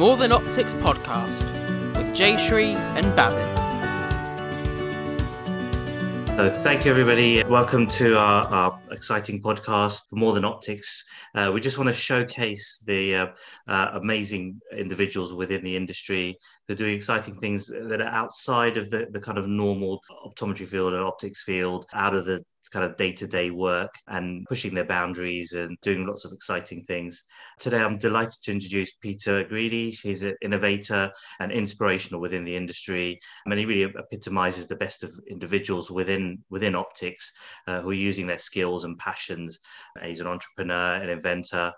More Than Optics podcast with Jayshree and Bhavin. So, thank you, everybody. Welcome to our, our exciting podcast, More Than Optics. Uh, we just want to showcase the uh, uh, amazing individuals within the industry who are doing exciting things that are outside of the, the kind of normal optometry field and optics field, out of the kind of day to day work and pushing their boundaries and doing lots of exciting things. Today, I'm delighted to introduce Peter Greedy. He's an innovator and inspirational within the industry. and he really epitomizes the best of individuals within, within optics uh, who are using their skills and passions. he's an entrepreneur, an inventor,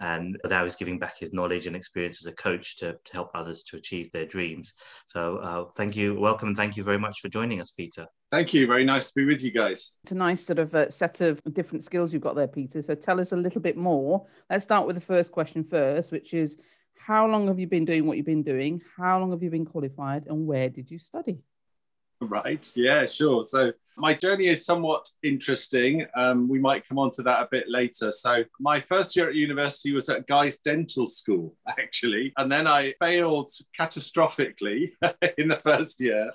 and now he's giving back his knowledge and experience as a coach to, to help others to achieve their dreams. So, uh, thank you, welcome, and thank you very much for joining us, Peter. Thank you. Very nice to be with you guys. It's a nice sort of uh, set of different skills you've got there, Peter. So tell us a little bit more. Let's start with the first question first, which is how long have you been doing what you've been doing? How long have you been qualified and where did you study? Right. Yeah, sure. So my journey is somewhat interesting. Um, we might come on to that a bit later. So my first year at university was at Guy's Dental School, actually. And then I failed catastrophically in the first year.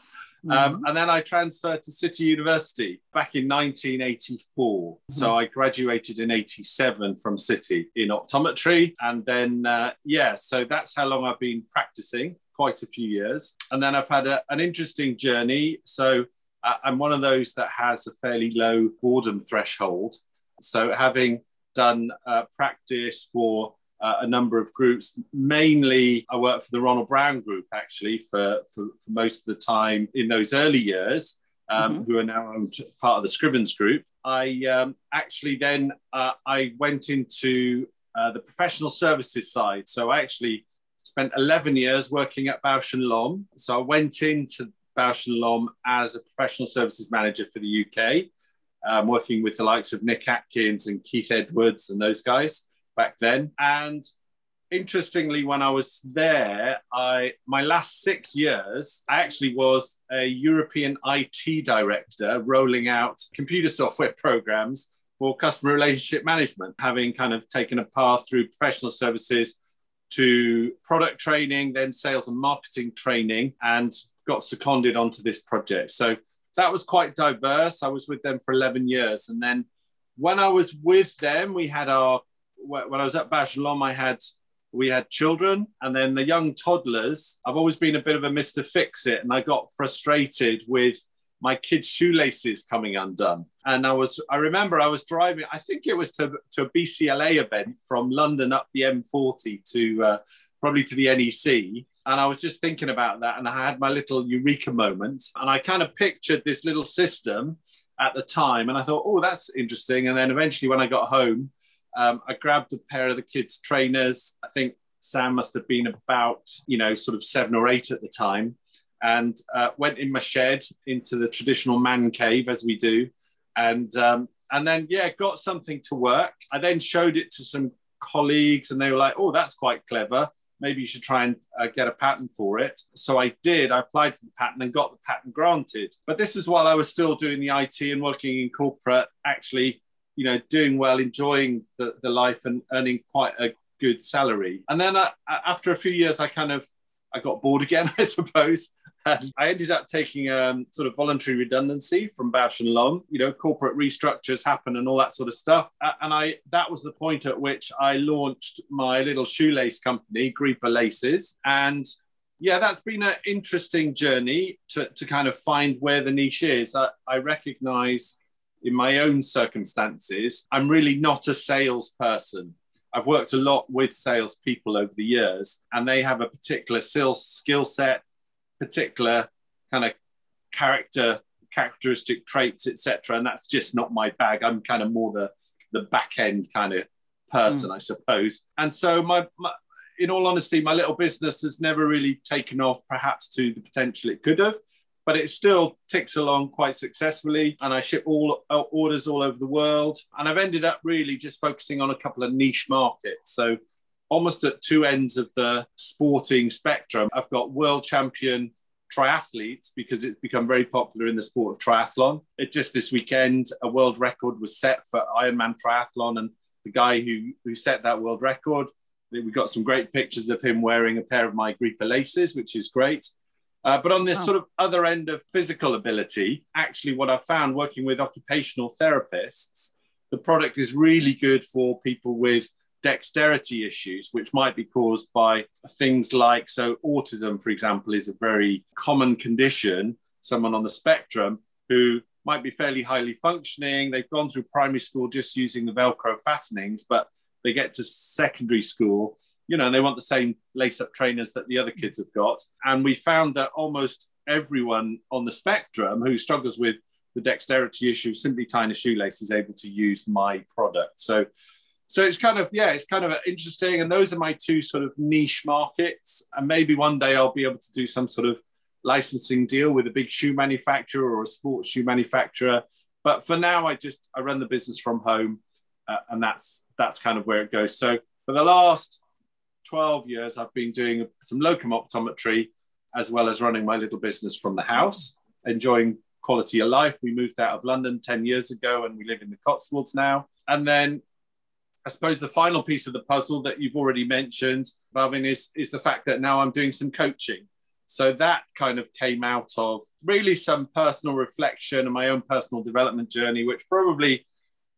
Um, mm-hmm. and then I transferred to City University back in 1984. Mm-hmm. So I graduated in 87 from City in optometry. And then, uh, yeah, so that's how long I've been practicing, quite a few years. And then I've had a, an interesting journey. So uh, I'm one of those that has a fairly low boredom threshold. So having done uh, practice for uh, a number of groups. Mainly, I worked for the Ronald Brown Group actually for, for, for most of the time in those early years, um, mm-hmm. who are now part of the Scrivens Group. I um, actually then uh, I went into uh, the professional services side. So I actually spent 11 years working at Bausch Lomb. So I went into Bausch Lomb as a professional services manager for the UK, um, working with the likes of Nick Atkins and Keith Edwards and those guys back then. And interestingly, when I was there, I my last six years, I actually was a European IT director rolling out computer software programs for customer relationship management, having kind of taken a path through professional services to product training, then sales and marketing training, and got seconded onto this project. So that was quite diverse. I was with them for 11 years. And then when I was with them, we had our when I was at Lomb, I had we had children and then the young toddlers. I've always been a bit of a Mr. Fix It, and I got frustrated with my kids' shoelaces coming undone. And I was, I remember I was driving, I think it was to, to a BCLA event from London up the M40 to uh, probably to the NEC. And I was just thinking about that. And I had my little eureka moment. And I kind of pictured this little system at the time. And I thought, oh, that's interesting. And then eventually, when I got home, um, I grabbed a pair of the kids' trainers. I think Sam must have been about, you know, sort of seven or eight at the time, and uh, went in my shed into the traditional man cave as we do, and um, and then yeah, got something to work. I then showed it to some colleagues, and they were like, "Oh, that's quite clever. Maybe you should try and uh, get a patent for it." So I did. I applied for the patent and got the patent granted. But this was while I was still doing the IT and working in corporate, actually you know, doing well, enjoying the, the life and earning quite a good salary. And then I, after a few years, I kind of, I got bored again, I suppose. And I ended up taking um, sort of voluntary redundancy from Bausch and Lomb. You know, corporate restructures happen and all that sort of stuff. And I that was the point at which I launched my little shoelace company, Greeper Laces. And yeah, that's been an interesting journey to, to kind of find where the niche is. I, I recognize in my own circumstances, I'm really not a salesperson. I've worked a lot with salespeople over the years, and they have a particular skill set, particular kind of character, characteristic traits, etc. And that's just not my bag. I'm kind of more the the back end kind of person, mm. I suppose. And so my, my in all honesty, my little business has never really taken off, perhaps to the potential it could have but it still ticks along quite successfully. And I ship all uh, orders all over the world. And I've ended up really just focusing on a couple of niche markets. So almost at two ends of the sporting spectrum, I've got world champion triathletes because it's become very popular in the sport of triathlon. It just this weekend, a world record was set for Ironman triathlon, and the guy who who set that world record We got some great pictures of him wearing a pair of my Greeper laces, which is great. Uh, but on this Wow. sort of other end of physical ability, actually, what I found working with occupational therapists, the product is really good for people with dexterity issues, which might be caused by things like so, autism, for example, is a very common condition. Someone on the spectrum who might be fairly highly functioning, they've gone through primary school just using the Velcro fastenings, but they get to secondary school you know, and they want the same lace up trainers that the other kids have got. And we found that almost everyone on the spectrum who struggles with the dexterity issue, simply tying a shoelace, is able to use my product. So, so it's kind of yeah, it's kind of interesting. And those are my two sort of niche markets. And maybe one day I'll be able to do some sort of licensing deal with a big shoe manufacturer or a sports shoe manufacturer. But for now, I just I run the business from home, uh, and that's that's kind of where it goes. So for the last 12 years, I've been doing some locum optometry as well as running my little business from the house, enjoying quality of life. We moved out of London 10 years ago and we live in the Cotswolds now. And then I suppose the final piece of the puzzle that you've already mentioned, Bhavin, is, is the fact that now I'm doing some coaching. So that kind of came out of really some personal reflection and my own personal development journey, which probably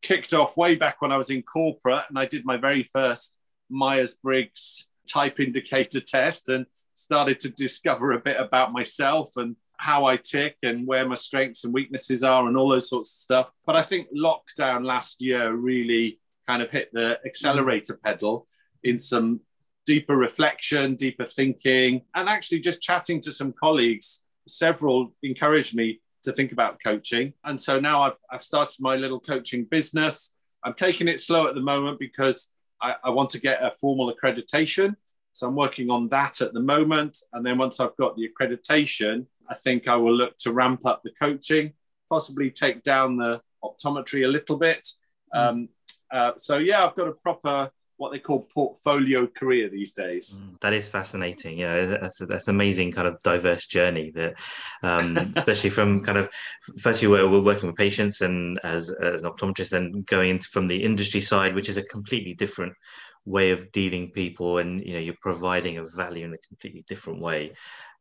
kicked off way back when I was in corporate and I did my very first Myers Briggs type indicator test and started to discover a bit about myself and how I tick and where my strengths and weaknesses are and all those sorts of stuff. But I think lockdown last year really kind of hit the accelerator pedal in some deeper reflection, deeper thinking, and actually just chatting to some colleagues. Several encouraged me to think about coaching. And so now I've, I've started my little coaching business. I'm taking it slow at the moment because I, I want to get a formal accreditation. So I'm working on that at the moment. And then once I've got the accreditation, I think I will look to ramp up the coaching, possibly take down the optometry a little bit. Um, uh, so yeah, I've got a proper what they call portfolio career these days. Mm, That is fascinating. You know, that's that's amazing kind of diverse journey that, um, especially from kind of firstly we're, we're working with patients and as as an optometrist, then going into from the industry side, which is a completely different way of dealing people, and you know you're providing a value in a completely different way.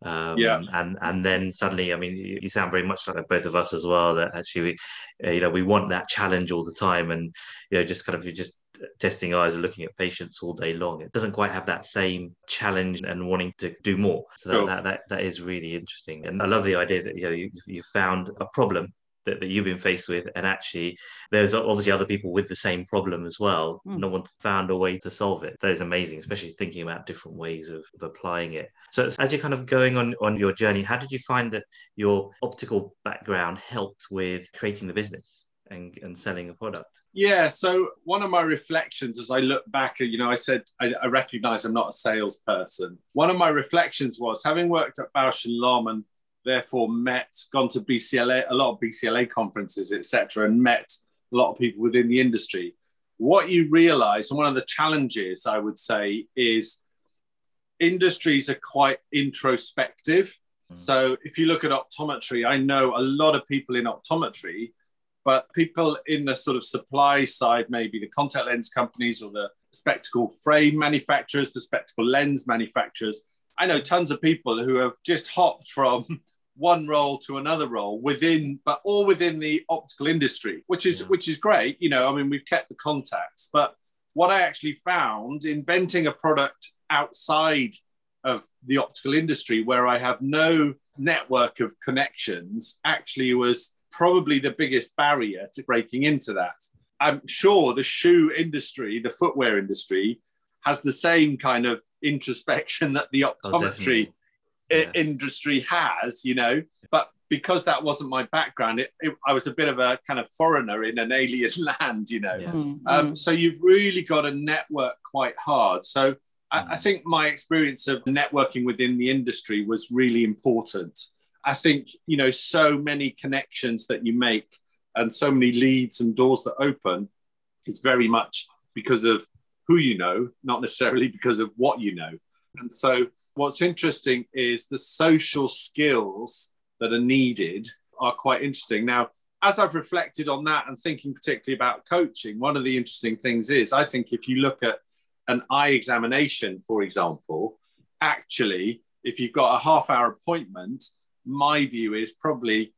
Um, Yeah. And and then suddenly, I mean, you, you sound very much like both of us as well. That actually, we, you know, we want that challenge all the time, and you know, just kind of you're just testing eyes and looking at patients all day long. It doesn't quite have that same challenge and wanting to do more. So that, Sure. that, that, that is really interesting. And I love the idea that you know you, you found a problem that, that you've been faced with and actually there's obviously other people with the same problem as well. Mm. No one's found a way to solve it. That is amazing, especially thinking about different ways of, of applying it. So as you're kind of going on on your journey, how did you find that your optical background helped with creating the business? And, and selling a product. Yeah. So one of my reflections as I look back, you know, I said I, I recognize I'm not a salesperson. One of my reflections was having worked at Bausch and Lomb and therefore met, gone to BCLA, a lot of BCLA conferences, etc., and met a lot of people within the industry. What you realize, and one of the challenges I would say, is industries are quite introspective. Mm. So if you look at optometry, I know a lot of people in optometry but people in the sort of supply side, maybe the contact lens companies or the spectacle frame manufacturers, the spectacle lens manufacturers, I know tons of people who have just hopped from one role to another role within, but all within the optical industry, which is Yeah. which is great. You know, I mean, we've kept the contacts, but what I actually found inventing a product outside of the optical industry where I have no network of connections actually was probably the biggest barrier to breaking into that. I'm sure the shoe industry, the footwear industry, has the same kind of introspection that the Oh, optometry definitely. i- Yeah. industry has, you know. But because that wasn't my background, it, it, I was a bit of a kind of foreigner in an alien land, you know. Yeah. Mm, Um, mm. so you've really got to network quite hard. So I, I Mm. think my experience of networking within the industry was really important. I think, you know, so many connections that you make and so many leads and doors that open is very much because of who you know, not necessarily because of what you know. And so what's interesting is the social skills that are needed are quite interesting. Now, as I've reflected on that and thinking particularly about coaching, one of the interesting things is I think if you look at an eye examination, for example, actually, if you've got a half hour appointment, my view is probably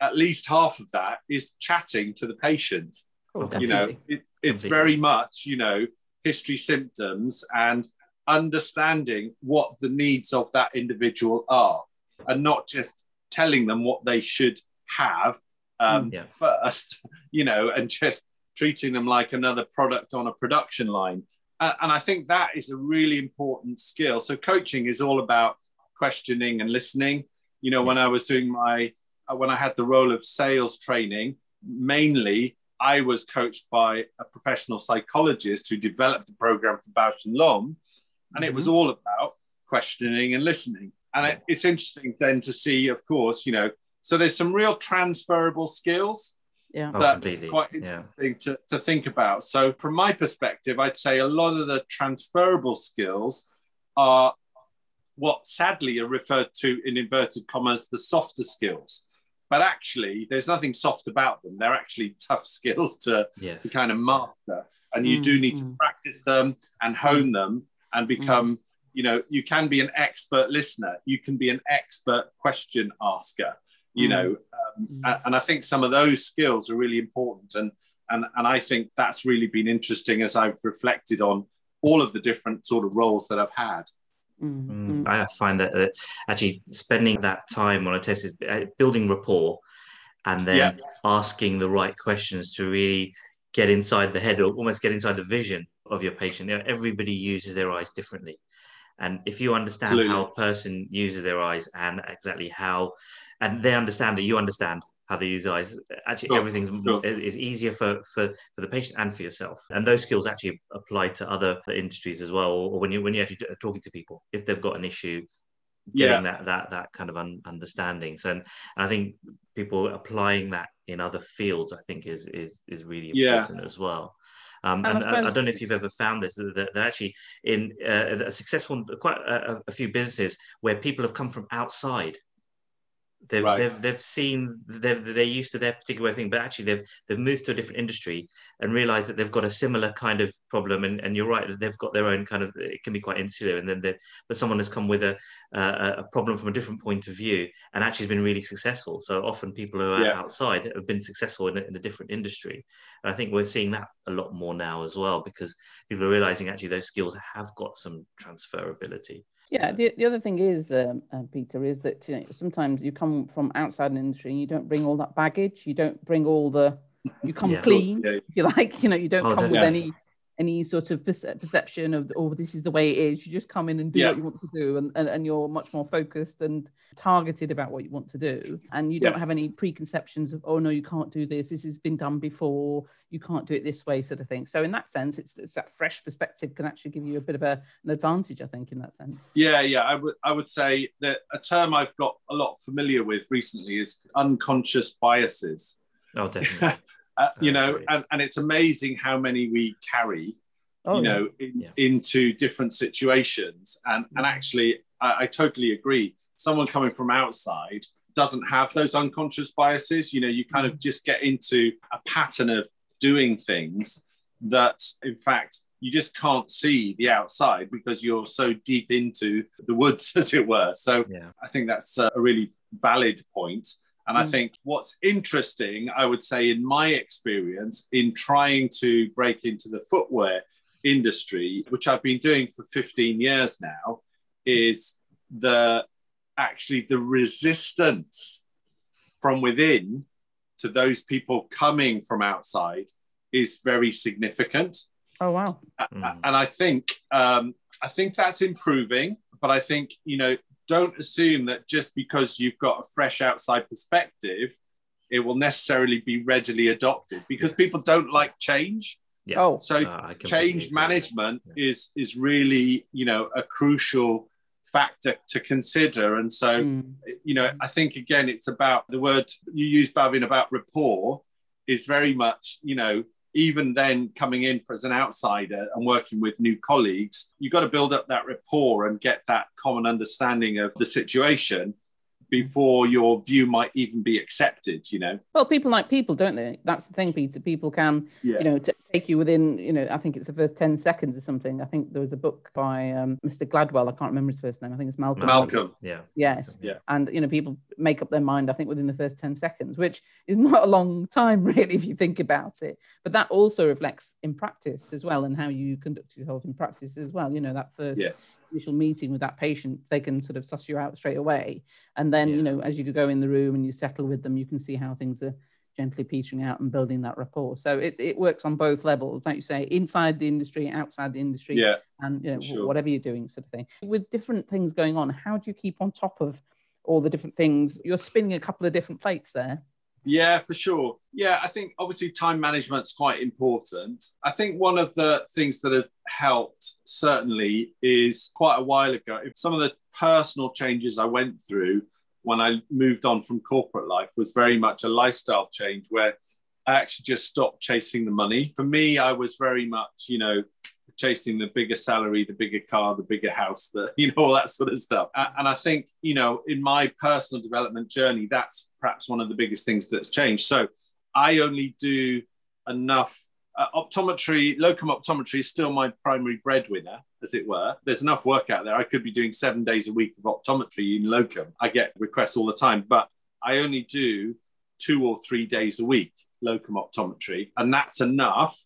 at least half of that is chatting to the patient. Oh, You know, it, it's Completely. very much, you know, history symptoms and understanding what the needs of that individual are and not just telling them what they should have um, Mm. Yeah. first, you know, and just treating them like another product on a production line. And, and I think that is a really important skill. So coaching is all about questioning and listening. You know, when I was doing my, uh, when I had the role of sales training, mainly I was coached by a professional psychologist who developed the program for Bausch and Lomb, and it was all about questioning and listening. And it, it's interesting then to see, of course, you know, so there's some real transferable skills yeah. Oh, that completely. it's quite Yeah. interesting to, to think about. So, from my perspective, I'd say a lot of the transferable skills are what sadly are referred to in inverted commas the softer skills. But actually, there's nothing soft about them. They're actually tough skills to, Yes. to kind of master. And you do need to Mm. practice them and hone them and become, you know, you can be an expert listener, you can be an expert question asker, you Mm. know, um, Mm. and I think some of those skills are really important. And, and, and I think that's really been interesting as I've reflected on all of the different sort of roles that I've had. Mm, Mm, mm. I find that uh, actually spending that time on a test is uh, building rapport and then Yeah. asking the right questions to really get inside the head or almost get inside the vision of your patient. You know, everybody uses their eyes differently. And if you understand Absolutely. how a person uses their eyes and exactly how, and they understand that you understand how they use eyes, actually Sure, everything's sure. is is easier for, for, for the patient and for yourself. And those skills actually apply to other industries as well. Or when you when you're actually talking to people, if they've got an issue, getting that that that kind of un- understanding. So and I think people applying that in other fields, I think is is is really Yeah. important as well. Um, And I and I, I don't know if you've ever found this that, that actually in uh, a successful quite a, a few businesses where people have come from outside. They've, Right. they've, they've seen they're, they're used to their particular thing, but actually they've they've moved to a different industry and realized that they've got a similar kind of problem. And, and you're right that they've got their own kind of it can be quite insular. And then but someone has come with a uh, a problem from a different point of view and actually has been really successful. So often people who are Yeah. outside have been successful in a, in a different industry. And I think we're seeing that a lot more now as well because people are realizing actually those skills have got some transferability. Yeah, the, the other thing is, um, uh, Peter, is that you know, sometimes you come from outside an industry and you don't bring all that baggage. You don't bring all the, you come Yeah. Clean, yeah. if you like. You know, you don't Oh, come with definitely. any any sort of perce- perception of, oh, this is the way it is. You just come in and do Yeah. what you want to do, and, and, and you're much more focused and targeted about what you want to do. And you don't have any preconceptions of, oh, no, you can't do this. This has been done before. You can't do it this way, sort of thing. So, in that sense, it's, it's that fresh perspective can actually give you a bit of a, an advantage, I think, in that sense. Yeah, yeah. I would I would say that a term I've got a lot familiar with recently is unconscious biases. Oh, definitely. Uh, you know, and, and it's amazing how many we carry, Oh, you yeah. know, in, Yeah. into different situations. And and Mhm. actually, I, I totally agree. Someone coming from outside doesn't have those unconscious biases. You know, you kind of just get into a pattern of doing things that, in fact, you just can't see the outside because you're so deep into the woods, as it were. So yeah. I think that's a really valid point. And I Mm. think what's interesting, I would say, in my experience, in trying to break into the footwear industry, which I've been doing for 15 years now, is the actually the resistance from within to those people coming from outside is very significant. Oh, wow. Mm. And I think um, I think that's improving, but I think you know don't assume that just because you've got a fresh outside perspective, it will necessarily be readily adopted because people don't like change. Yeah. Oh, So Uh, change management Yeah. is is really you know a crucial factor to consider. And so mm, you know, I think again, it's about the word you use, Bhavin, about rapport is very much, you know, even then coming in for, as an outsider and working with new colleagues, you've got to build up that rapport and get that common understanding of the situation. Before your view might even be accepted, you know? Well, people like people, don't they? That's the thing, Peter. People can, Yeah. you know, t- take you within, you know, I think it's the first 10 seconds or something. I think there was a book by um, Mr. Gladwell. I can't remember his first name. I think it's Malcolm. Malcolm. Yeah. Yes. Yeah. And, you know, people make up their mind, I think, within the first 10 seconds, which is not a long time, really, if you think about it. But that also reflects in practice as well and how you conduct yourself in practice as well. You know, that first Yes. Initial meeting with that patient, they can sort of suss you out straight away. And then, Yeah. you know, as you go in the room and you settle with them, you can see how things are gently petering out and building that rapport. So it, it works on both levels, like you say, inside the industry, outside the industry, Yeah. and you know, Sure. whatever you're doing, sort of thing. With different things going on, how do you keep on top of all the different things? You're spinning a couple of different plates there. Yeah, for sure. Yeah, I think obviously time management's quite important. I think one of the things that have helped certainly is quite a while ago. Some of the personal changes I went through when I moved on from corporate life was very much a lifestyle change where I actually just stopped chasing the money. For me, I was very much, you know, chasing the bigger salary, the bigger car, the bigger house, the you know all that sort of stuff. And I think you know in my personal development journey, that's perhaps one of the biggest things that's changed. So I only do enough. Uh, optometry, locum optometry is still my primary breadwinner, as it were. There's enough work out there. I could be doing seven days a week of optometry in locum. I get requests all the time, but I only do two or three days a week locum optometry, and that's enough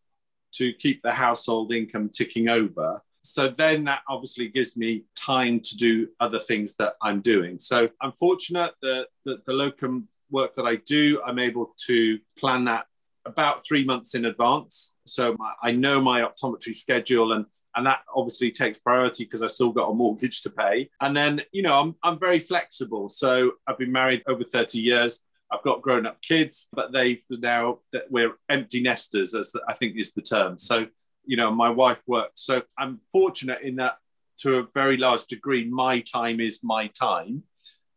to keep the household income ticking over. So then that obviously gives me time to do other things that I'm doing. So I'm fortunate that, that the locum work that I do, I'm able to plan that about three months in advance. So my, I know my optometry schedule and and that obviously takes priority because I still got a mortgage to pay. And then, you know, I'm, I'm very flexible. So I've been married over 30 years. I've got grown up kids, but they've now that we're empty nesters, as I think is the term. So, you know, my wife works. So I'm fortunate in that to a very large degree, my time is my time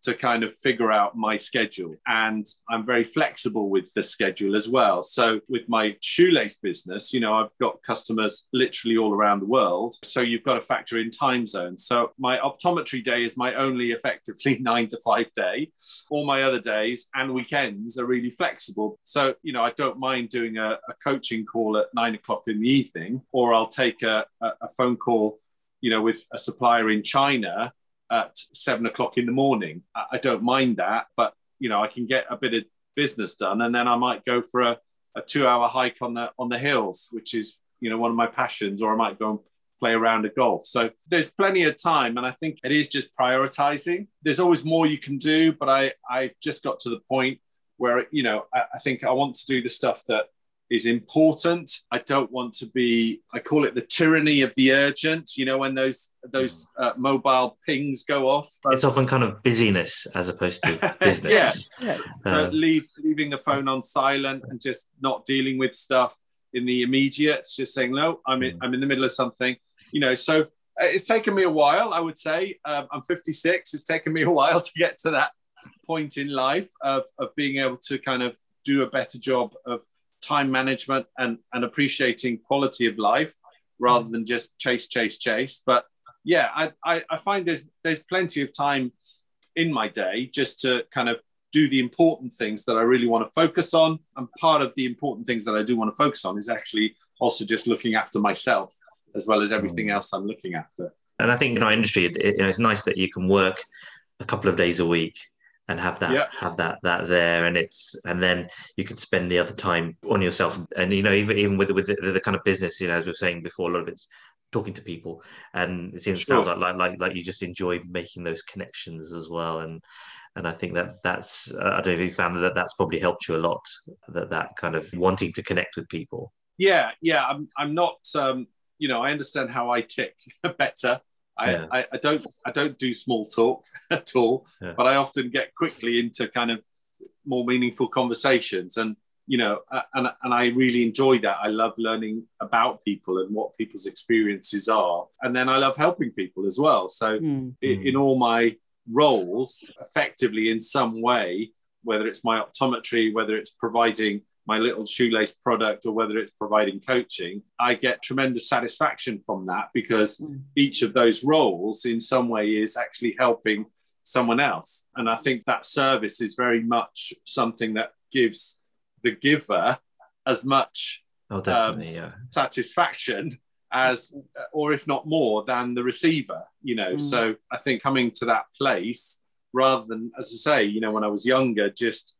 to kind of figure out my schedule. And I'm very flexible with the schedule as well. So with my shoelace business, you know, I've got customers literally all around the world. So you've got to factor in time zones. So my optometry day is my only effectively nine to five day. All my other days and weekends are really flexible. So, you know, I don't mind doing a, a coaching call at nine o'clock in the evening, or I'll take a, a, a phone call, you know, with a supplier in China at seven o'clock in the morning. I, don't mind that, but you know, I can get a bit of business done, and then I might go for a, a two-hour hike on the on the hills, which is you know one of my passions, or I might go and play around a golf. So there's plenty of time, and I think it is just prioritizing. There's always more you can do, but I I've just got to the point where you know I, I think I want to do the stuff that is important. I don't want to be. I call it the tyranny of the urgent. You know, when those those uh, mobile pings go off. It's often kind of busyness as opposed to business. Yeah. Uh, Um, leave leaving the phone on silent and just not dealing with stuff in the immediate. Just saying, no, I'm in. Mm. I'm in the middle of something. You know, so uh, it's taken me a while. I would say um, I'm 56. It's taken me a while to get to that point in life of of being able to kind of do a better job of time management and and appreciating quality of life rather mm. than just chase chase chase. But yeah I, I i find there's there's plenty of time in my day just to kind of do the important things that i really want to focus on. And part of the important things that i do want to focus on is actually also just looking after myself as well as everything mm. else i'm looking after. And I think in our industry, it, it- you know, it's nice that you can work a couple of days a week and have that Yeah. have that that there, and it's and then you can spend the other time on yourself. And you know, even even with with the, the kind of business, you know, as we were saying before, a lot of it's talking to people, and it seems Sure. sounds like, like like like you just enjoy making those connections as well. And and I think that that's uh, I don't know if you found that that's probably helped you a lot. That that kind of wanting to connect with people. yeah yeah i'm, I'm not um, you know i understand how i tick better I, Yeah. I, I don't i don't do small talk at all Yeah. but i often get quickly into kind of more meaningful conversations and you know uh, and, and i really enjoy that i love learning about people and what people's experiences are and then i love helping people as well so Mm. i- in all my roles effectively in some way, whether it's my optometry, whether it's providing my little shoelace product, or whether it's providing coaching, I get tremendous satisfaction from that because Mm. each of those roles in some way is actually helping someone else. And I think that service is very much something that gives the giver as much oh, definitely, um, yeah. satisfaction as, or if not more, than the receiver. You know, mm. so I think coming to that place rather than, as I say, you know, when I was younger, just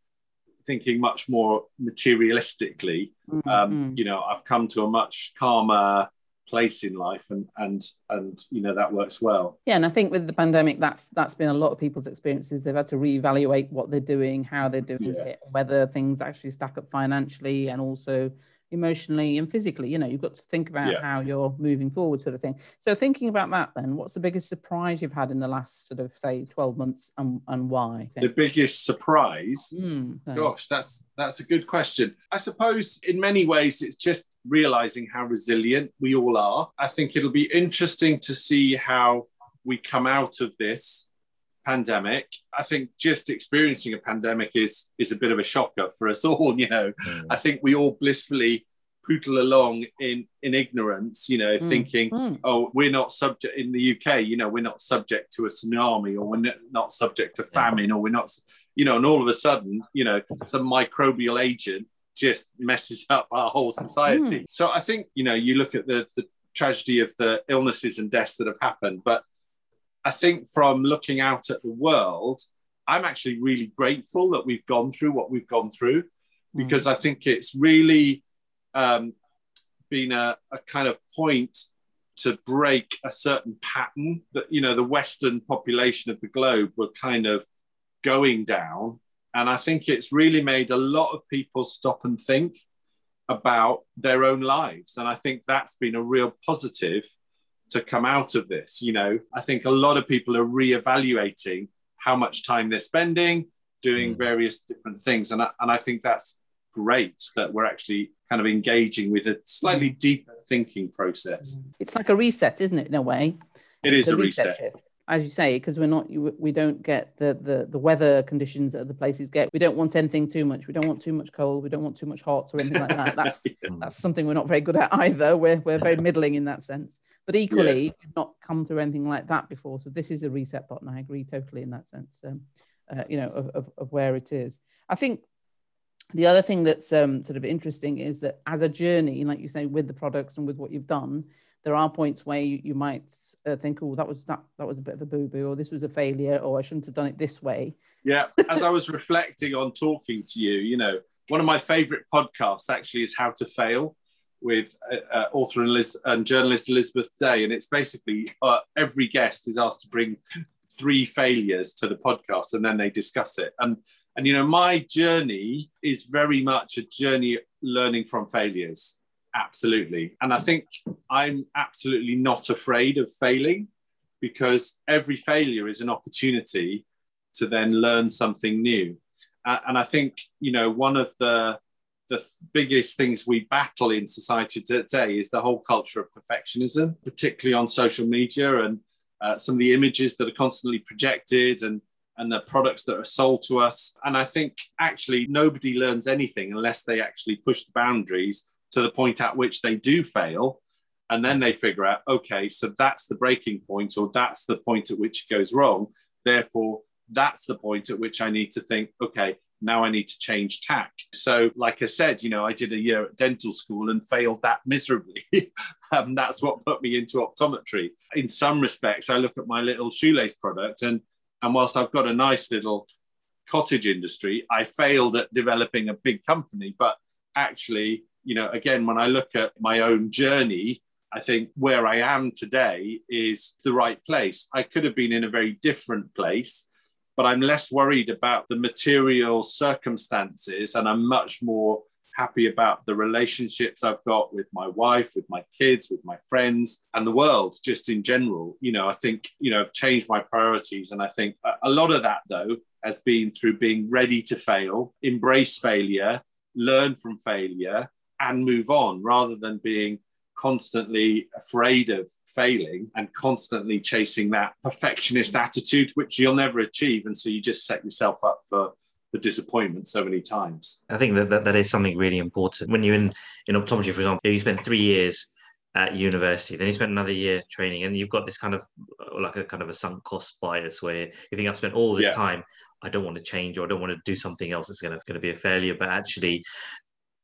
thinking much more materialistically. Mm-hmm. Um, you know, I've come to a much calmer place in life and and and you know that works well yeah and i think with the pandemic that's that's been a lot of people's experiences they've had to reevaluate what they're doing how they're doing yeah. it whether things actually stack up financially and also emotionally and physically you know you've got to think about yeah. how you're moving forward sort of thing. So thinking about that then what's the biggest surprise you've had in the last sort of say 12 months and, and why? The biggest surprise? Mm, so. gosh that's that's a good question. I suppose in many ways it's just realizing how resilient we all are. I think it'll be interesting to see how we come out of this pandemic. I think just experiencing a pandemic is is a bit of a shocker for us all. You know, mm. I think we all blissfully pootle along in in ignorance. You know, mm. thinking, mm. oh, we're not subject in the UK. You know, we're not subject to a tsunami, or we're not subject to famine, or we're not. You know, and all of a sudden, you know, some microbial agent just messes up our whole society. Mm. So I think you know, you look at the the tragedy of the illnesses and deaths that have happened, but I think from looking out at the world, I'm actually really grateful that we've gone through what we've gone through because mm. I think it's really um, been a, a kind of point to break a certain pattern that, you know, the Western population of the globe were kind of going down. And I think it's really made a lot of people stop and think about their own lives. And I think that's been a real positive to come out of this. You know, I think a lot of people are reevaluating how much time they're spending doing mm. various different things. And I, and I think that's great that we're actually kind of engaging with a slightly mm. deeper thinking process. It's like a reset, isn't it, in a way? It is a reset. reset as you say, because we're not, we don't get the, the the weather conditions that other places get. We don't want anything too much. We don't want too much cold. We don't want too much hot or anything like that. That's yeah. that's something we're not very good at either. We're we're very middling in that sense. But equally, yeah. we've not come through anything like that before. So this is a reset button. I agree totally in that sense. Um, uh, you know, of, of, of where it is. I think the other thing that's um, sort of interesting is that as a journey, like you say, with the products and with what you've done, there are points where you, you might uh, think, oh, that was that that was a bit of a boo boo, or this was a failure, or I shouldn't have done it this way. Yeah, as I was reflecting on talking to you, you know, one of my favorite podcasts actually is How to Fail with uh, uh, author and, Liz- and, journalist Elizabeth Day, and it's basically uh, every guest is asked to bring three failures to the podcast, and then they discuss it. And and you know, my journey is very much a journey learning from failures. Absolutely. And I think I'm absolutely not afraid of failing because every failure is an opportunity to then learn something new. And I think, you know, one of the the biggest things we battle in society today is the whole culture of perfectionism, particularly on social media and uh, some of the images that are constantly projected and and the products that are sold to us. And I think actually nobody learns anything unless they actually push the boundaries to the point at which they do fail. And then they figure out, okay, so that's the breaking point, or that's the point at which it goes wrong. Therefore, that's the point at which I need to think, okay, now I need to change tack. So, like I said, you know, I did a year at dental school and failed that miserably. um, that's what put me into optometry. In some respects, I look at my little shoelace product, and and whilst I've got a nice little cottage industry, I failed at developing a big company. But actually, you know, again, when I look at my own journey, I think where I am today is the right place. I could have been in a very different place, but I'm less worried about the material circumstances and I'm much more happy about the relationships I've got with my wife, with my kids, with my friends, and the world just in general. You know, I think, you know, I've changed my priorities. And I think a lot of that, though, has been through being ready to fail, embrace failure, learn from failure, and move on rather than being constantly afraid of failing and constantly chasing that perfectionist attitude, which you'll never achieve. And so you just set yourself up for for disappointment so many times. I think that, that that is something really important. When you're in, in optometry, for example, you spend three years at university. Then you spend another year training, and you've got this kind of uh, like a kind of a sunk cost bias where you think I've spent all this Yeah. time, I don't want to change or I don't want to do something else that's going to, going to be a failure. But actually,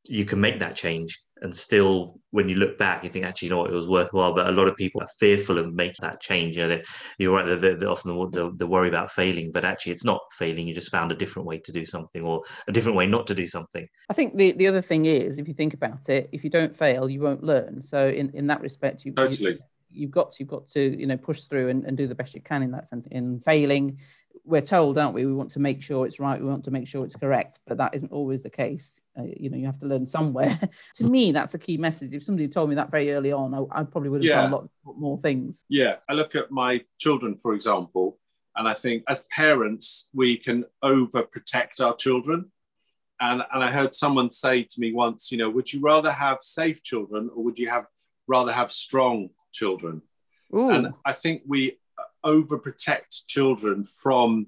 you can make that change, and still, when you look back, you think actually, you know what, it was worthwhile. But a lot of people are fearful of making that change. You know, they, you're right. They, they often they, they worry about failing, but actually, it's not failing. You just found a different way to do something, or a different way not to do something. I think the, the other thing is, if you think about it, if you don't fail, you won't learn. So in, in that respect, you Totally. you, you've got to, you've got to you know push through and, and do the best you can in that sense. In failing, we're told, aren't we? We want to make sure it's right. We want to make sure it's correct, but that isn't always the case. Uh, you know, you have to learn somewhere. to me, that's a key message. If somebody told me that very early on, I, I probably would have Yeah. done a lot, more things. Yeah, I look at my children, for example, and I think as parents, we can overprotect our children. And, and I heard someone say to me once, you know, would you rather have safe children or would you have rather have strong children? Ooh, And I think we overprotect children from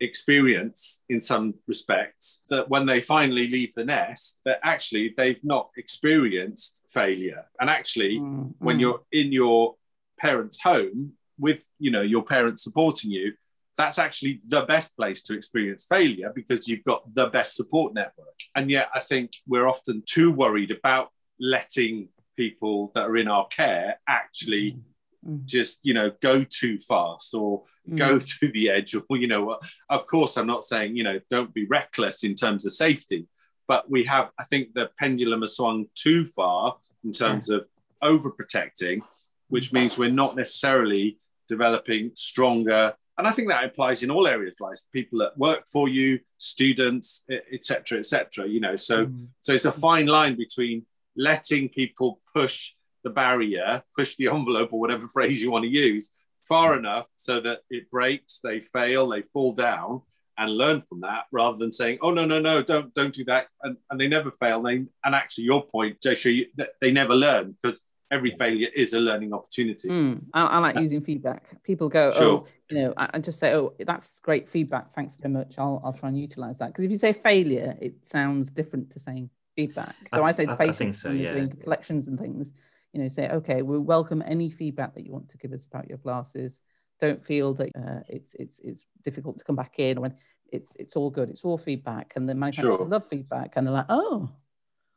experience in some respects that when they finally leave the nest that actually they've not experienced failure. And actually Mm, when mm. you're in your parents home with you know your parents supporting you that's actually the best place to experience failure because you've got the best support network. And yet i think we're often too worried about letting people that are in our care actually Mm. just you know go too fast or Mm. go to the edge or you know of course i'm not saying you know don't be reckless in terms of safety but we have i think the pendulum has swung too far in terms of overprotecting which means we're not necessarily developing stronger and i think that applies in all areas like people that work for you students etc etc you know so Mm. so it's a fine line between letting people push the barrier, push the envelope, or whatever phrase you want to use, far enough so that it breaks, they fail, they fall down, and learn from that, rather than saying, "Oh no, no, no, don't don't do that," and, and they never fail. They and actually, your point, Jayshree, you, they never learn because every failure is a learning opportunity. Mm, I, I like using feedback. People go, Sure. oh, you know, I, I just say, oh, that's great feedback. Thanks very much. I'll, I'll try and utilize that. Because if you say failure, it sounds different to saying feedback. So I, I- say to I- I think patients so, yeah. doing collections and things, you know, say, okay, we welcome any feedback that you want to give us about your classes. Don't feel that uh, it's it's it's difficult to come back in when it's it's all good. It's all feedback, and the manufacturers Sure. love feedback, and they're like, oh.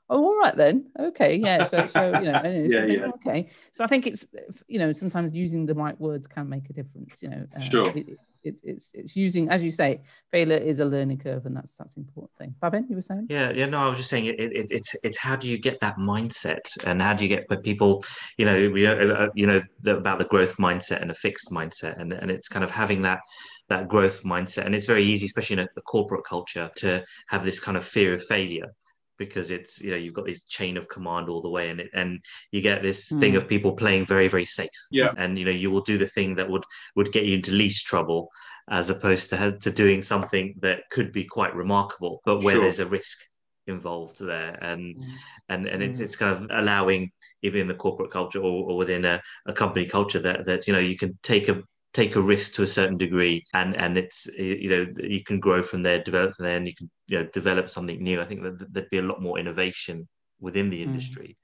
Oh, all right then. Okay, yeah. So, so you know, and Yeah, like, yeah. okay. So I think it's you know sometimes using the right words can make a difference. You know, uh, Sure. It, it, it's it's using as you say, failure is a learning curve, and that's that's the important thing. Bhavin, you were saying? Yeah, yeah. No, I was just saying it, it, it's it's how do you get that mindset, and how do you get where people, you know, we, uh, you know, the, about the growth mindset and a fixed mindset, and and it's kind of having that that growth mindset, and it's very easy, especially in a, a corporate culture, to have this kind of fear of failure because it's you know you've got this chain of command all the way and it, and you get this thing Mm. of people playing very very safe Yeah. and you know you will do the thing that would would get you into least trouble as opposed to to doing something that could be quite remarkable but where Sure. there's a risk involved there and Mm. and and it's, Mm. it's kind of allowing even in the corporate culture or, or within a, a company culture that that you know you can take a take a risk to a certain degree and and it's you know you can grow from there develop from there and you can you know develop something new. I think that there'd be a lot more innovation within the Mm. industry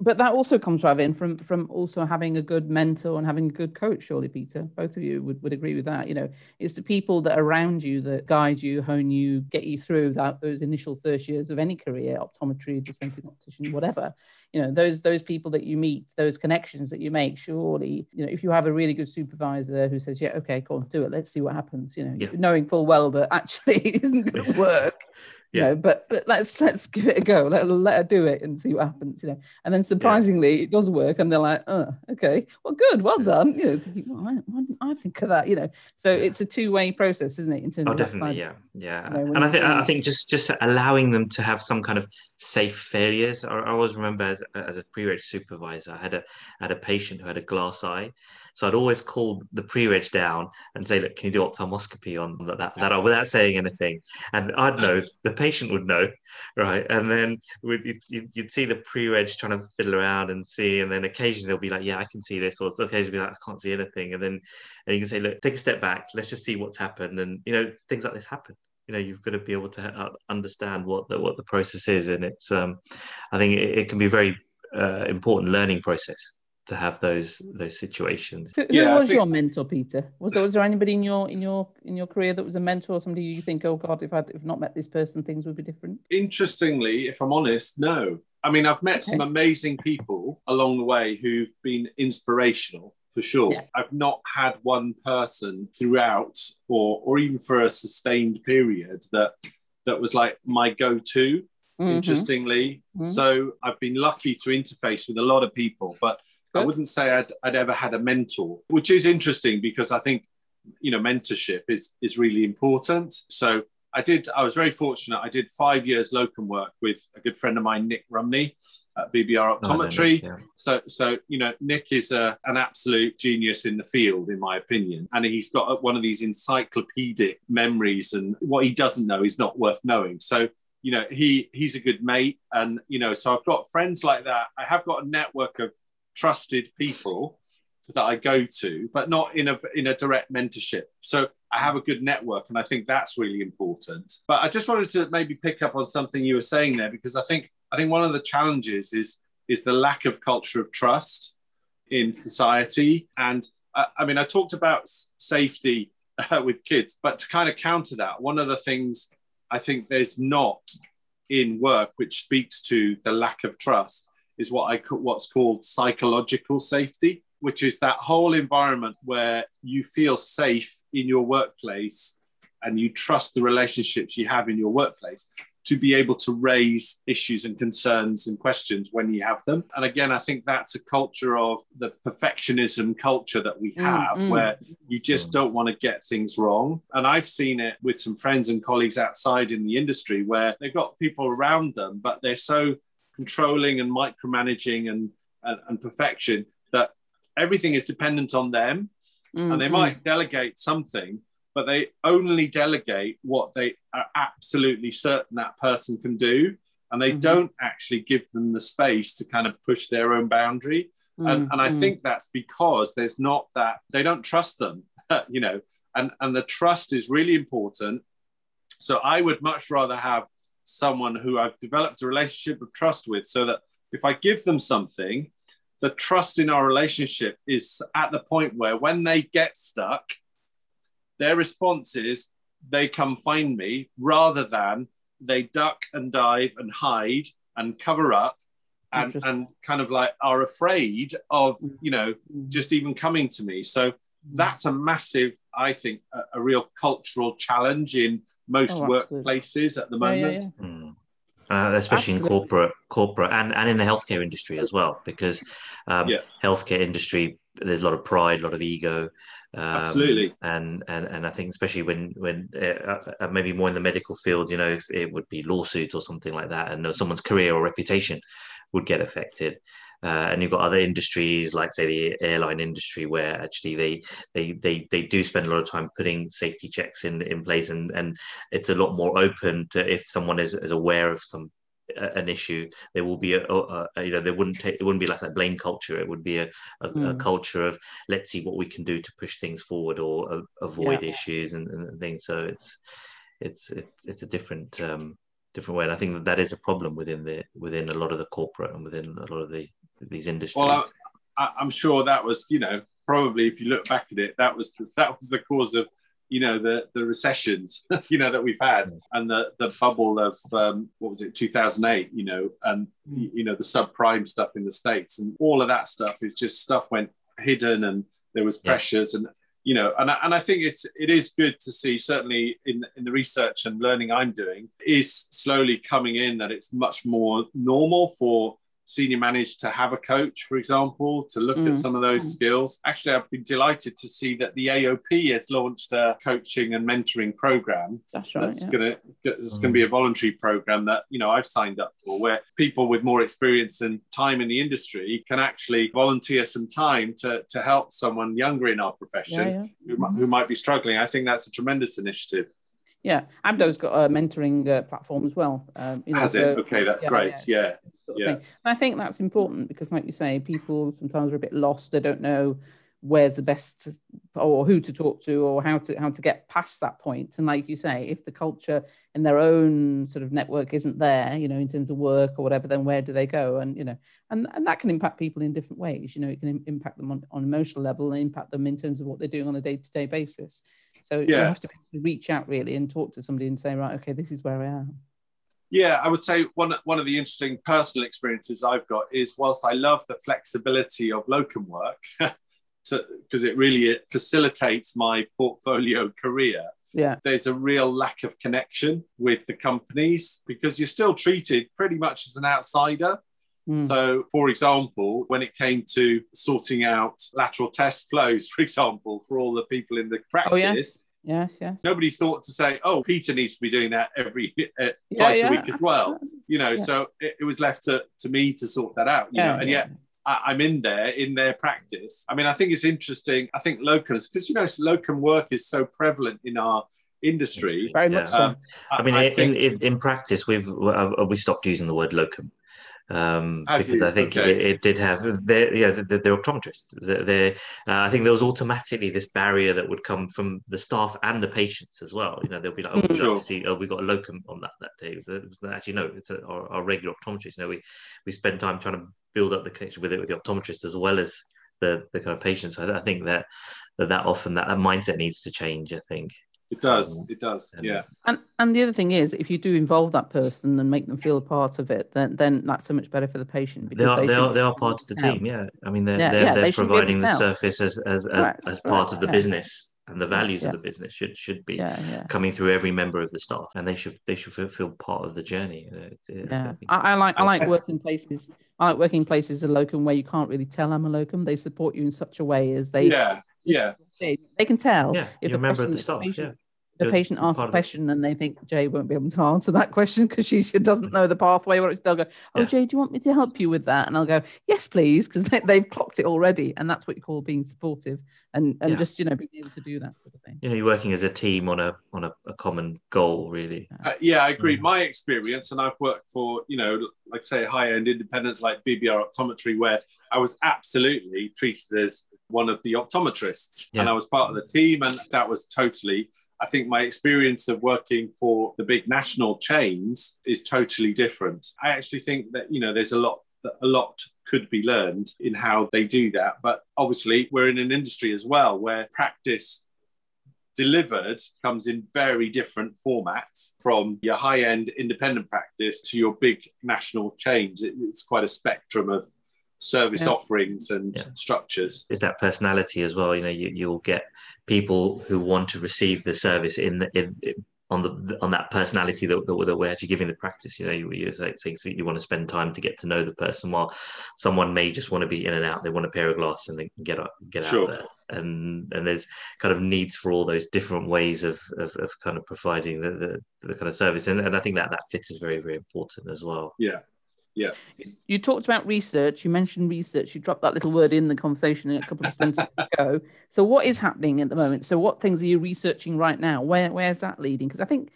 But that also comes, Ravin, from from also having a good mentor and having a good coach. Surely, Peter, both of you would, would agree with that. You know, it's the people that around you that guide you, hone you, get you through that those initial first years of any career, optometry, dispensing optician, whatever. You know, those those people that you meet, those connections that you make. Surely, you know, if you have a really good supervisor who says, "Yeah, okay, go on, do it. Let's see what happens." You know, Yeah. knowing full well that actually it isn't going to work. You Yeah. know, but but let's let's give it a go. Let let her do it and see what happens. You know, and then surprisingly, it does work, and they're like, "Oh, okay, well, good, well Yeah. done." You know, thinking, well, why, why didn't I think of that? You know, so Yeah. it's a two-way process, isn't it? In terms Oh, of definitely, side. yeah, yeah. you know, and I think I think just just allowing them to have some kind of safe failures. I, I always remember as, as a pre-reg supervisor, I had a had a patient who had a glass eye, so I'd always call the pre-reg down and say, "Look, can you do ophthalmoscopy on that that, that without saying anything, and I'd know the patient would know, right? And then you'd, you'd you'd see the pre-reg trying to fiddle around and see, and then occasionally they'll be like, "Yeah, I can see this," or occasionally be like, "I can't see anything," and then and you can say, "Look, take a step back. Let's just see what's happened," and you know things like this happen. You know you've got to be able to uh, understand what the what the process is. And it's um i think it, it can be a very uh, important learning process to have those those situations. Who, who Yeah, was think- your mentor, Peter? Was there, was there anybody in your in your in your career that was a mentor? Somebody you think, oh God, if I'd if not met this person, things would be different. Interestingly, if I'm honest, no. I mean, I've met some amazing people along the way who've been inspirational for sure. Yeah. I've not had one person throughout or or even for a sustained period that that was like my go-to. Mhm. interestingly. Mhm. So I've been lucky to interface with a lot of people, but I wouldn't say I'd, I'd ever had a mentor, which is interesting because I think, you know, mentorship is, is really important. So I did, I was very fortunate. I did five years locum work with a good friend of mine, Nick Rumney at BBR Oh, Optometry. yeah. So, so you know, Nick is a, an absolute genius in the field, in my opinion, and he's got one of these encyclopedic memories, and what he doesn't know is not worth knowing. So, you know, he he's a good mate, and you know, so I've got friends like that. I have got a network of trusted people that I go to, but not in a in a direct mentorship. So I have a good network, and I think that's really important. But I just wanted to maybe pick up on something you were saying there because I think I think one of the challenges is is the lack of culture of trust in society. And I, I mean, I talked about safety uh, with kids, but to kind of counter that, one of the things I think there's not in work which speaks to the lack of trust is what I what's called psychological safety, which is that whole environment where you feel safe in your workplace and you trust the relationships you have in your workplace to be able to raise issues and concerns and questions when you have them. And again, I think that's a culture of the perfectionism culture that we Mm, have, mm. where you just don't want to get things wrong. And I've seen it with some friends and colleagues outside in the industry where they've got people around them, but they're so controlling and micromanaging and, and, and perfection that everything is dependent on them and they Mhm. might delegate something, but they only delegate what they are absolutely certain that person can do. And they Mhm. don't actually give them the space to kind of push their own boundary. And, Mm, and I mm. think that's because there's not that, they don't trust them, you know, and, and the trust is really important. So I would much rather have someone who I've developed a relationship of trust with so that if I give them something, the trust in our relationship is at the point where when they get stuck, their response is they come find me rather than they duck and dive and hide and cover up and, and kind of like are afraid of, Mm. you know, Mm. just even coming to me. So that's a massive, I think, a, a real cultural challenge in most Oh, workplaces at the Yeah, yeah, moment. yeah. Mm. Uh, especially in corporate, corporate, and, and in the healthcare industry as well, because um, Yeah. healthcare industry there's a lot of pride, a lot of ego, um, Absolutely. and and and I think especially when when uh, uh, maybe more in the medical field, you know, if it would be lawsuit or something like that, and someone's career or reputation would get affected. Uh, and you've got other industries like say the airline industry where actually they they they they do spend a lot of time putting safety checks in in place and and it's a lot more open to if someone is, is aware of some uh, an issue there will be a, a, a you know there wouldn't take it wouldn't be like that blame culture it would be a, a, a Mm. culture of let's see what we can do to push things forward or uh, avoid Yeah. issues and, and things so it's it's it's, it's a different um different way and i think that that is a problem within the within a lot of the corporate and within a lot of the these industries Well, I, I'm sure that was, you know, probably if you look back at it, that was the, that was the cause of, you know, the the recessions, you know, that we've had, and the the bubble of um, what was it, 2008, you know, and Mm. you know the subprime stuff in the states, and all of that stuff is just stuff went hidden, and there was Yeah. pressures, and you know, and I, and I think it's it is good to see certainly in in the research and learning I'm doing is slowly coming in that it's much more normal for senior managers to have a coach, for example, to look Mm. at some of those Mm. skills. Actually, I've been delighted to see that the AOP has launched a coaching and mentoring program That's right. that's yeah. gonna it's gonna be a voluntary program that you know I've signed up for, where people with more experience and time in the industry can actually volunteer some time to to help someone younger in our profession Yeah, yeah. who, mi- who might be struggling. I think that's a tremendous initiative. Yeah, ABDO's got a mentoring uh, platform as well. Um, you know, Has so- it? Okay, that's yeah, great. Yeah. Yeah. And I think that's important because, like you say, people sometimes are a bit lost. They don't know where's the best or who to talk to or how to how to get past that point and like you say if the culture in their own sort of network isn't there you know in terms of work or whatever then where do they go and you know and and that can impact people in different ways you know it can impact them on, on emotional level and impact them in terms of what they're doing on a day-to-day basis so yeah. you have to reach out really and talk to somebody and say right okay this is where i am yeah, I would say one one of the interesting personal experiences I've got is whilst I love the flexibility of locum work, because it really it facilitates my portfolio career. Yeah. There's a real lack of connection with the companies because you're still treated pretty much as an outsider. Mm. So, for example, when it came to sorting out lateral test flows, for example, for all the people in the practice, oh, yes. Yes, yes. Nobody thought to say, "Oh, Peter needs to be doing that every uh, twice yeah, yeah. a week as well." You know, yeah. so it, it, was left to, to me to sort that out. You know, and yet I, am in there in their practice. I mean, I think it's interesting. I think locums, because you know, locum work is so prevalent in our industry. Very much so. Um, I, mean, I in, think... in, in practice, we've uh, we stopped using the word locum um, because you? I think okay. it, it, did have they're, yeah they're, they're optometrists. They're, uh, I think there was automatically this barrier that would come from the staff and the patients as well. You know, they'll be like, oh, we sure. see, oh, we got a locum on that that day. Actually, no, it's a, our, our, regular optometrist. You know, we we spend time trying to build up the connection with it with the optometrist as well as the the kind of patients. I, I think that that that often that, that mindset needs to change. I think. It does. It does. Yeah. And and the other thing is, if you do involve that person and make them feel a part of it, then then that's so much better for the patient. Because they are they, they are, they are part of the team. Yeah. I mean, they're yeah, they're, yeah, they're they providing the service as as as, right, as part right, of the yeah. business and the values yeah. of the business should should be yeah, yeah. coming through every member of the staff, and they should they should feel, feel part of the journey. Yeah, I, I, like I like working places. I like working places a locum where you can't really tell I'm a locum. They support you in such a way as they yeah. They can tell yeah, if you're a member of the staff. Yeah the patient asks a question and they think Jay won't be able to answer that question because she, she doesn't know the pathway. Or they'll go, Oh, yeah. Jay, do you want me to help you with that? And I'll go, Yes, please, because they, have clocked it already. And that's what you call being supportive and, and yeah. just, you know, being able to do that sort of thing. You know, you're working as a team on a on a, a common goal, really. Uh, yeah, I agree. Mm. My experience, and I've worked for, you know, like say high end independents like BBR Optometry, where I was absolutely treated as one of the optometrists yeah. and I was part of the team, and that was totally I think my experience of working for the big national chains is totally different. I actually think that, you know, there's a lot a lot could be learned in how they do that. But obviously, we're in an industry as well where practice delivered comes in very different formats from your high end independent practice to your big national chains. it's quite a spectrum of service yeah. offerings and yeah. structures. Is that personality as well? You know, you, you'll get people who want to receive the service in, in, in on the on that personality that, that, that, we're actually giving the practice. You know, you, you say things that you want to spend time to get to know the person, while someone may just want to be in and out. They want a pair of glasses and they can get up, get sure. out there. And and there's kind of needs for all those different ways of of, of kind of providing the, the, the kind of service, and, and I think that that fit is very very important as well. Yeah, yeah. You talked about research. You mentioned research. You dropped that little word in the conversation a couple of sentences ago. So, what is happening at the moment? So, what things are you researching right now? Where Where's that leading? Because I think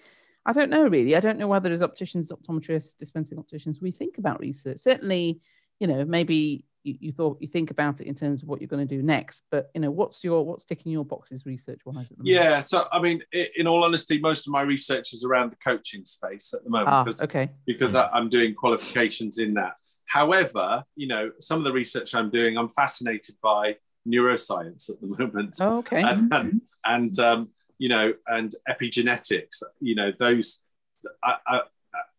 I don't know really. I don't know whether as opticians, optometrists, dispensing opticians, we think about research. Certainly, you know, maybe you, you, thought you think about it in terms of what you're going to do next but you know what's your what's ticking your boxes research wise yeah so i mean in all honesty most of my research is around the coaching space at the moment ah, because, okay. because i'm doing qualifications in that. However you know some of the research i'm doing i'm fascinated by neuroscience at the moment. Oh, okay. And, and, and um, you know and epigenetics you know those I, I,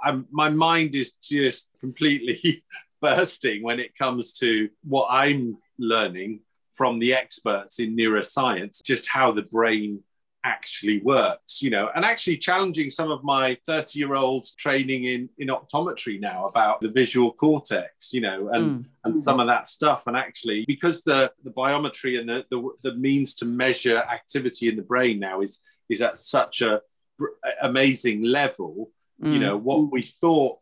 I, my mind is just completely bursting when it comes to what I'm learning from the experts in neuroscience, just how the brain actually works, you know, and actually challenging some of my 30 year old training in, in optometry now about the visual cortex, you know, and, mm. and some of that stuff. And actually, because the, the biometry and the, the, the means to measure activity in the brain now is, is at such a amazing level, mm. you know, what we thought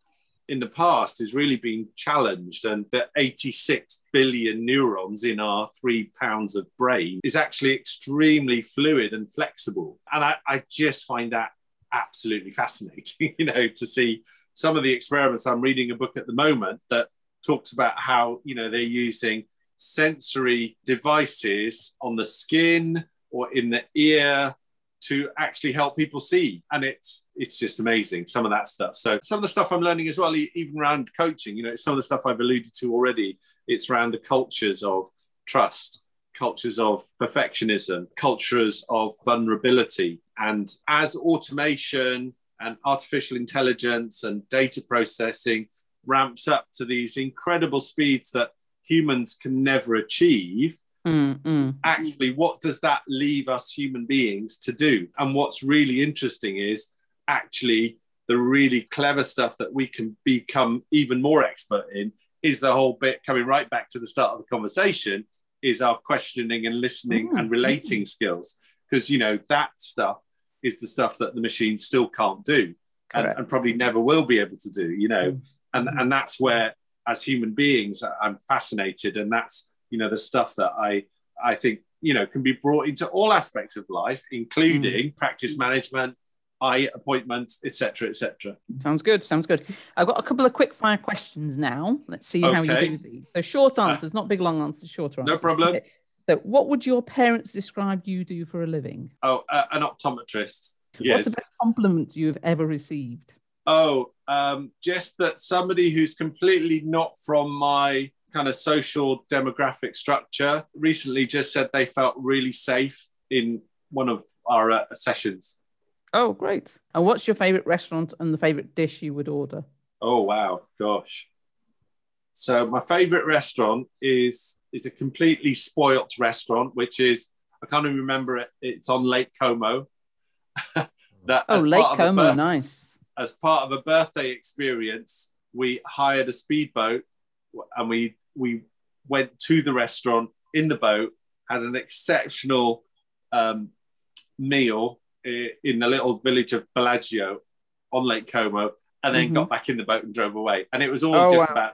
in the past has really been challenged, and the 86 billion neurons in our three pounds of brain is actually extremely fluid and flexible. And I, I just find that absolutely fascinating, you know, to see some of the experiments. I'm reading a book at the moment that talks about how, you know, they're using sensory devices on the skin or in the ear to actually help people see. And it's it's just amazing some of that stuff. So some of the stuff i'm learning as well even around coaching you know some of the stuff i've alluded to already. It's around the cultures of trust cultures of perfectionism cultures of vulnerability. And as automation and artificial intelligence and data processing ramps up to these incredible speeds that humans can never achieve Mm-mm. actually what does that leave us human beings to do and what's really interesting is actually the really clever stuff that we can become even more expert in is the whole bit coming right back to the start of the conversation is our questioning and listening Mm. and relating skills because you know that stuff is the stuff that the machine still can't do and, and probably never will be able to do you know Mm. and and that's where as human beings i'm fascinated and that's you know the stuff that i i think you know can be brought into all aspects of life including practice management eye appointments etc etc Sounds good. Sounds good. I've got a couple of quick fire questions now. Let's see how you do these. So short answers, not big long answers, shorter No problem. So what would your parents describe you do for a living? oh uh, an optometrist yes. What's the best compliment you've ever received? oh um just that somebody who's completely not from my kind of social demographic structure recently just said they felt really safe in one of our uh, sessions Oh, great. And what's your favorite restaurant and the favorite dish you would order? Oh wow, gosh. So my favorite restaurant is is a completely spoilt restaurant, which is I can't even remember it. It's on Lake Como. that Oh, Lake part of a Como. birth- Nice. as part of a birthday experience, we hired a speedboat and we we went to the restaurant in the boat, had an exceptional um, meal in the little village of Bellagio on Lake Como, and then Mhm. got back in the boat and drove away. And it was all Oh, just wow. about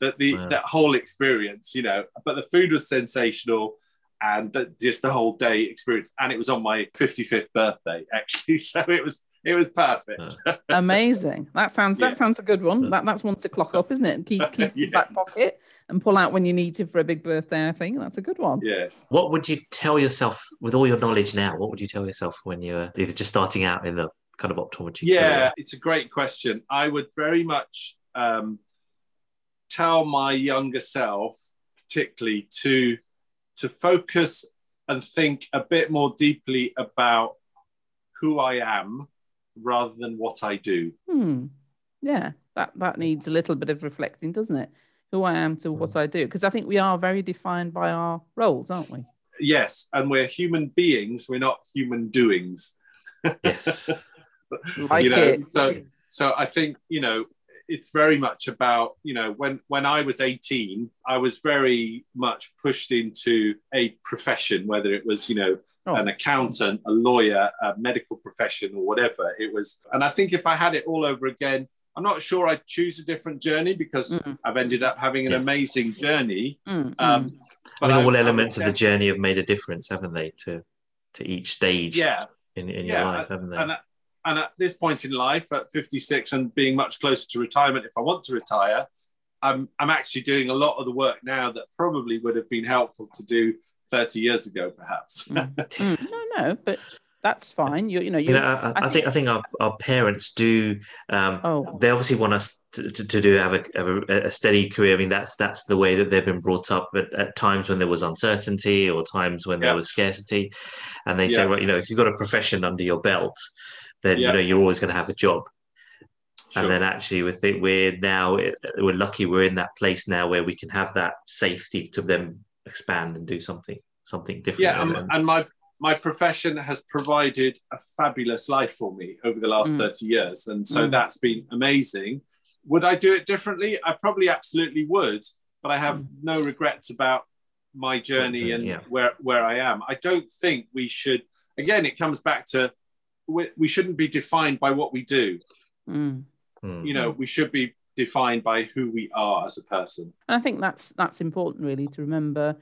that the Wow. that whole experience, you know. But the food was sensational. And just the whole day experience, and it was on my 55th birthday, actually. So it was it was perfect. Amazing. That sounds that Yeah. sounds a good one. That that's one to clock up, isn't it? And keep keep in Yeah. your back pocket and pull out when you need to for a big birthday. I think that's a good one. yes. What would you tell yourself with all your knowledge now? What would you tell yourself when you're either just starting out in the kind of optometry? Yeah, career? it's a great question. I would very much um, tell my younger self, particularly, to to focus and think a bit more deeply about who I am rather than what I do. Hmm. Yeah, that that needs a little bit of reflecting, doesn't it? Who I am to what I do, because I think we are very defined by our roles, aren't we? Yes, and we're human beings. We're not human doings. Yes. Like you know, it. so so I think you know it's very much about you know when when I was 18 I was very much pushed into a profession whether it was you know Oh. an accountant a lawyer a medical profession or whatever it was and I think if I had it all over again I'm not sure I'd choose a different journey because Mm. I've ended up having an Yeah. amazing journey Mm, um, mm. I mean, all I- I elements would of the journey have made a difference, haven't they, to to each stage yeah in, in Yeah, your life, haven't they? and at, and at this point in life, at 56 and being much closer to retirement, if I want to retire, I'm I'm actually doing a lot of the work now that probably would have been helpful to do 30 years ago, perhaps. Mm. Mm, No, no, but that's fine. You you know you you. know, I, I, I think I think our, our parents do. Um, Oh, they obviously want us to, to, to do have, a, have a, a steady career. I mean, that's that's the way that they've been brought up. But at times when there was uncertainty or times when Yeah. there was scarcity, and they say, Yeah. well, you know, if you've got a profession under your belt, then Yeah. you know you're always going to have a job. Sure. And then actually, with it, we're now we're lucky we're in that place now where we can have that safety to then expand and do something something different. yeah, And- and, and my my profession has provided a fabulous life for me over the last Mm. 30 years. And so Mm. that's been amazing. Would I do it differently? I probably absolutely would, but I have no regrets about my journey and Yeah. where, where I am. I don't think we should, again, it comes back to we, we shouldn't be defined by what we do. mm. Hmm. You know, we should be defined by who we are as a person. And I think that's that's important really to remember,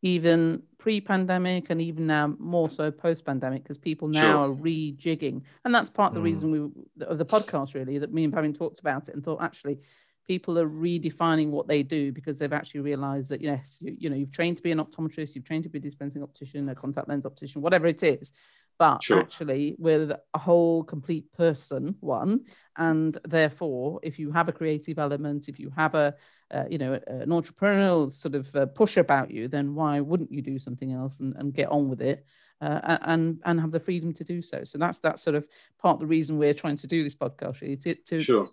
even pre-pandemic and even now more so post-pandemic, because people now Sure. are rejigging, and that's part of the Mm. reason we of the podcast really that me and Bhavin talked about it and thought actually people are redefining what they do because they've actually realized that yes you, you know you've trained to be an optometrist you've trained to be a dispensing optician a contact lens optician whatever it is but Sure. actually we're a whole complete person one and therefore if you have a creative element if you have a uh, you know an entrepreneurial sort of uh, push about you then why wouldn't you do something else and, and get on with it uh, and and have the freedom to do so so that's that's sort of part of the reason we're trying to do this podcast really to, to Sure.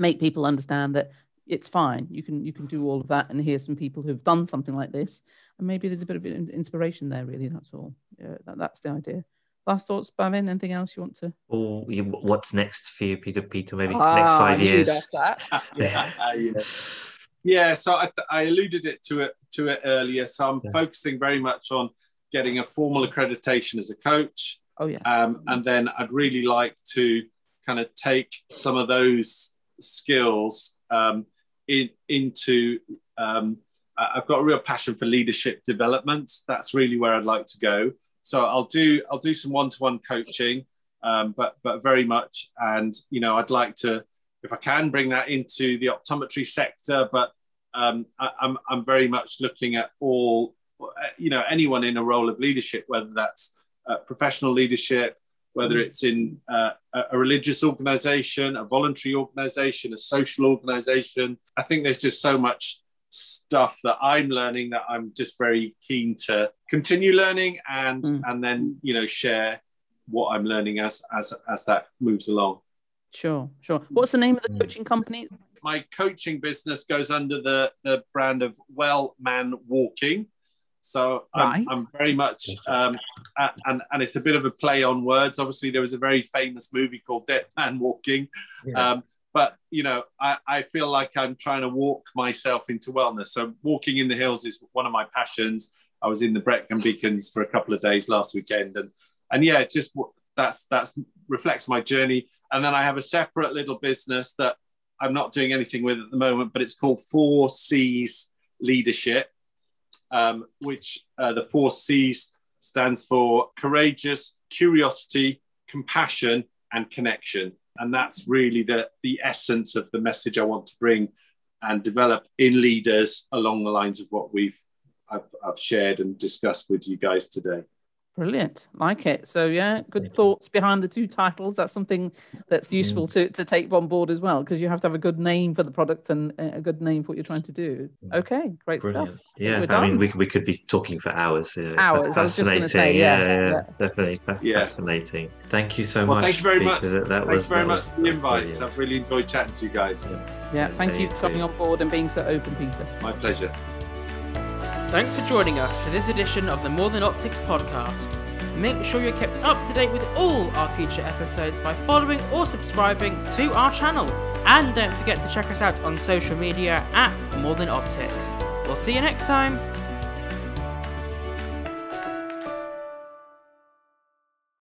Make people understand that it's fine you can you can do all of that and here's some people who've done something like this and maybe there's a bit of inspiration there really that's all yeah, that, that's the idea last thoughts Bhavin anything else you want to Oh, what's next for you, Peter? Peter, maybe next Ah, I five years. ask that. yeah. yeah. Yeah, so I, I alluded it to it to it earlier. So I'm Yeah. focusing very much on getting a formal accreditation as a coach, oh yeah um, and then I'd really like to kind of take some of those skills um, in, into. Um, I've got a real passion for leadership development. That's really where I'd like to go. So I'll do I'll do some one to one coaching, um, but but very much, and you know I'd like to if I can bring that into the optometry sector, but um, I, I'm I'm very much looking at all you know anyone in a role of leadership, whether that's uh, professional leadership, whether it's in uh, a a religious organization, a voluntary organization, a social organization. I think there's just so much stuff that I'm learning that I'm just very keen to continue learning and Mm. and then you know share what I'm learning as as as that moves along. sure sure what's the name of the Mm. coaching company My coaching business goes under the the brand of Well Man Walking. So I'm, Right. I'm very much, um, a- and and it's a bit of a play on words. Obviously, there was a very famous movie called Dead Man Walking, Yeah. um, but you know, I, I feel like I'm trying to walk myself into wellness. So walking in the hills is one of my passions. I was in the Brecon Beacons for a couple of days last weekend, and and yeah, just w- that's that's reflects my journey. And then I have a separate little business that I'm not doing anything with at the moment, but it's called Four C's Leadership, um, which uh, the four C's stands for courageous, curiosity, compassion, and connection. And that's really the, the essence of the message I want to bring and develop in leaders along the lines of what we've I've, I've shared and discussed with you guys today. Brilliant, like it. So yeah, good Exciting. thoughts behind the two titles. That's something that's useful to, to take on board as well, because you have to have a good name for the product and uh, a good name for what you're trying to do. Okay, great Brilliant. stuff. Yeah, We're I mean, we, we could be talking for hours. Yeah, it's Hours, I was just fascinating. say, yeah, yeah, yeah, yeah. definitely Yeah. fascinating. Thank you so Well, much. thank you very Peter. much. That, that Thank was you very that much was- for the invite. brilliant. I've really enjoyed chatting to you guys. Yeah. Yeah, Yeah, thank you me for coming on board and being so open, Peter. My pleasure. Thanks for joining us for this edition of the More Than Optics podcast. Make sure you're kept up to date with all our future episodes by following or subscribing to our channel. And don't forget to check us out on social media at More Than Optics. We'll see you next time.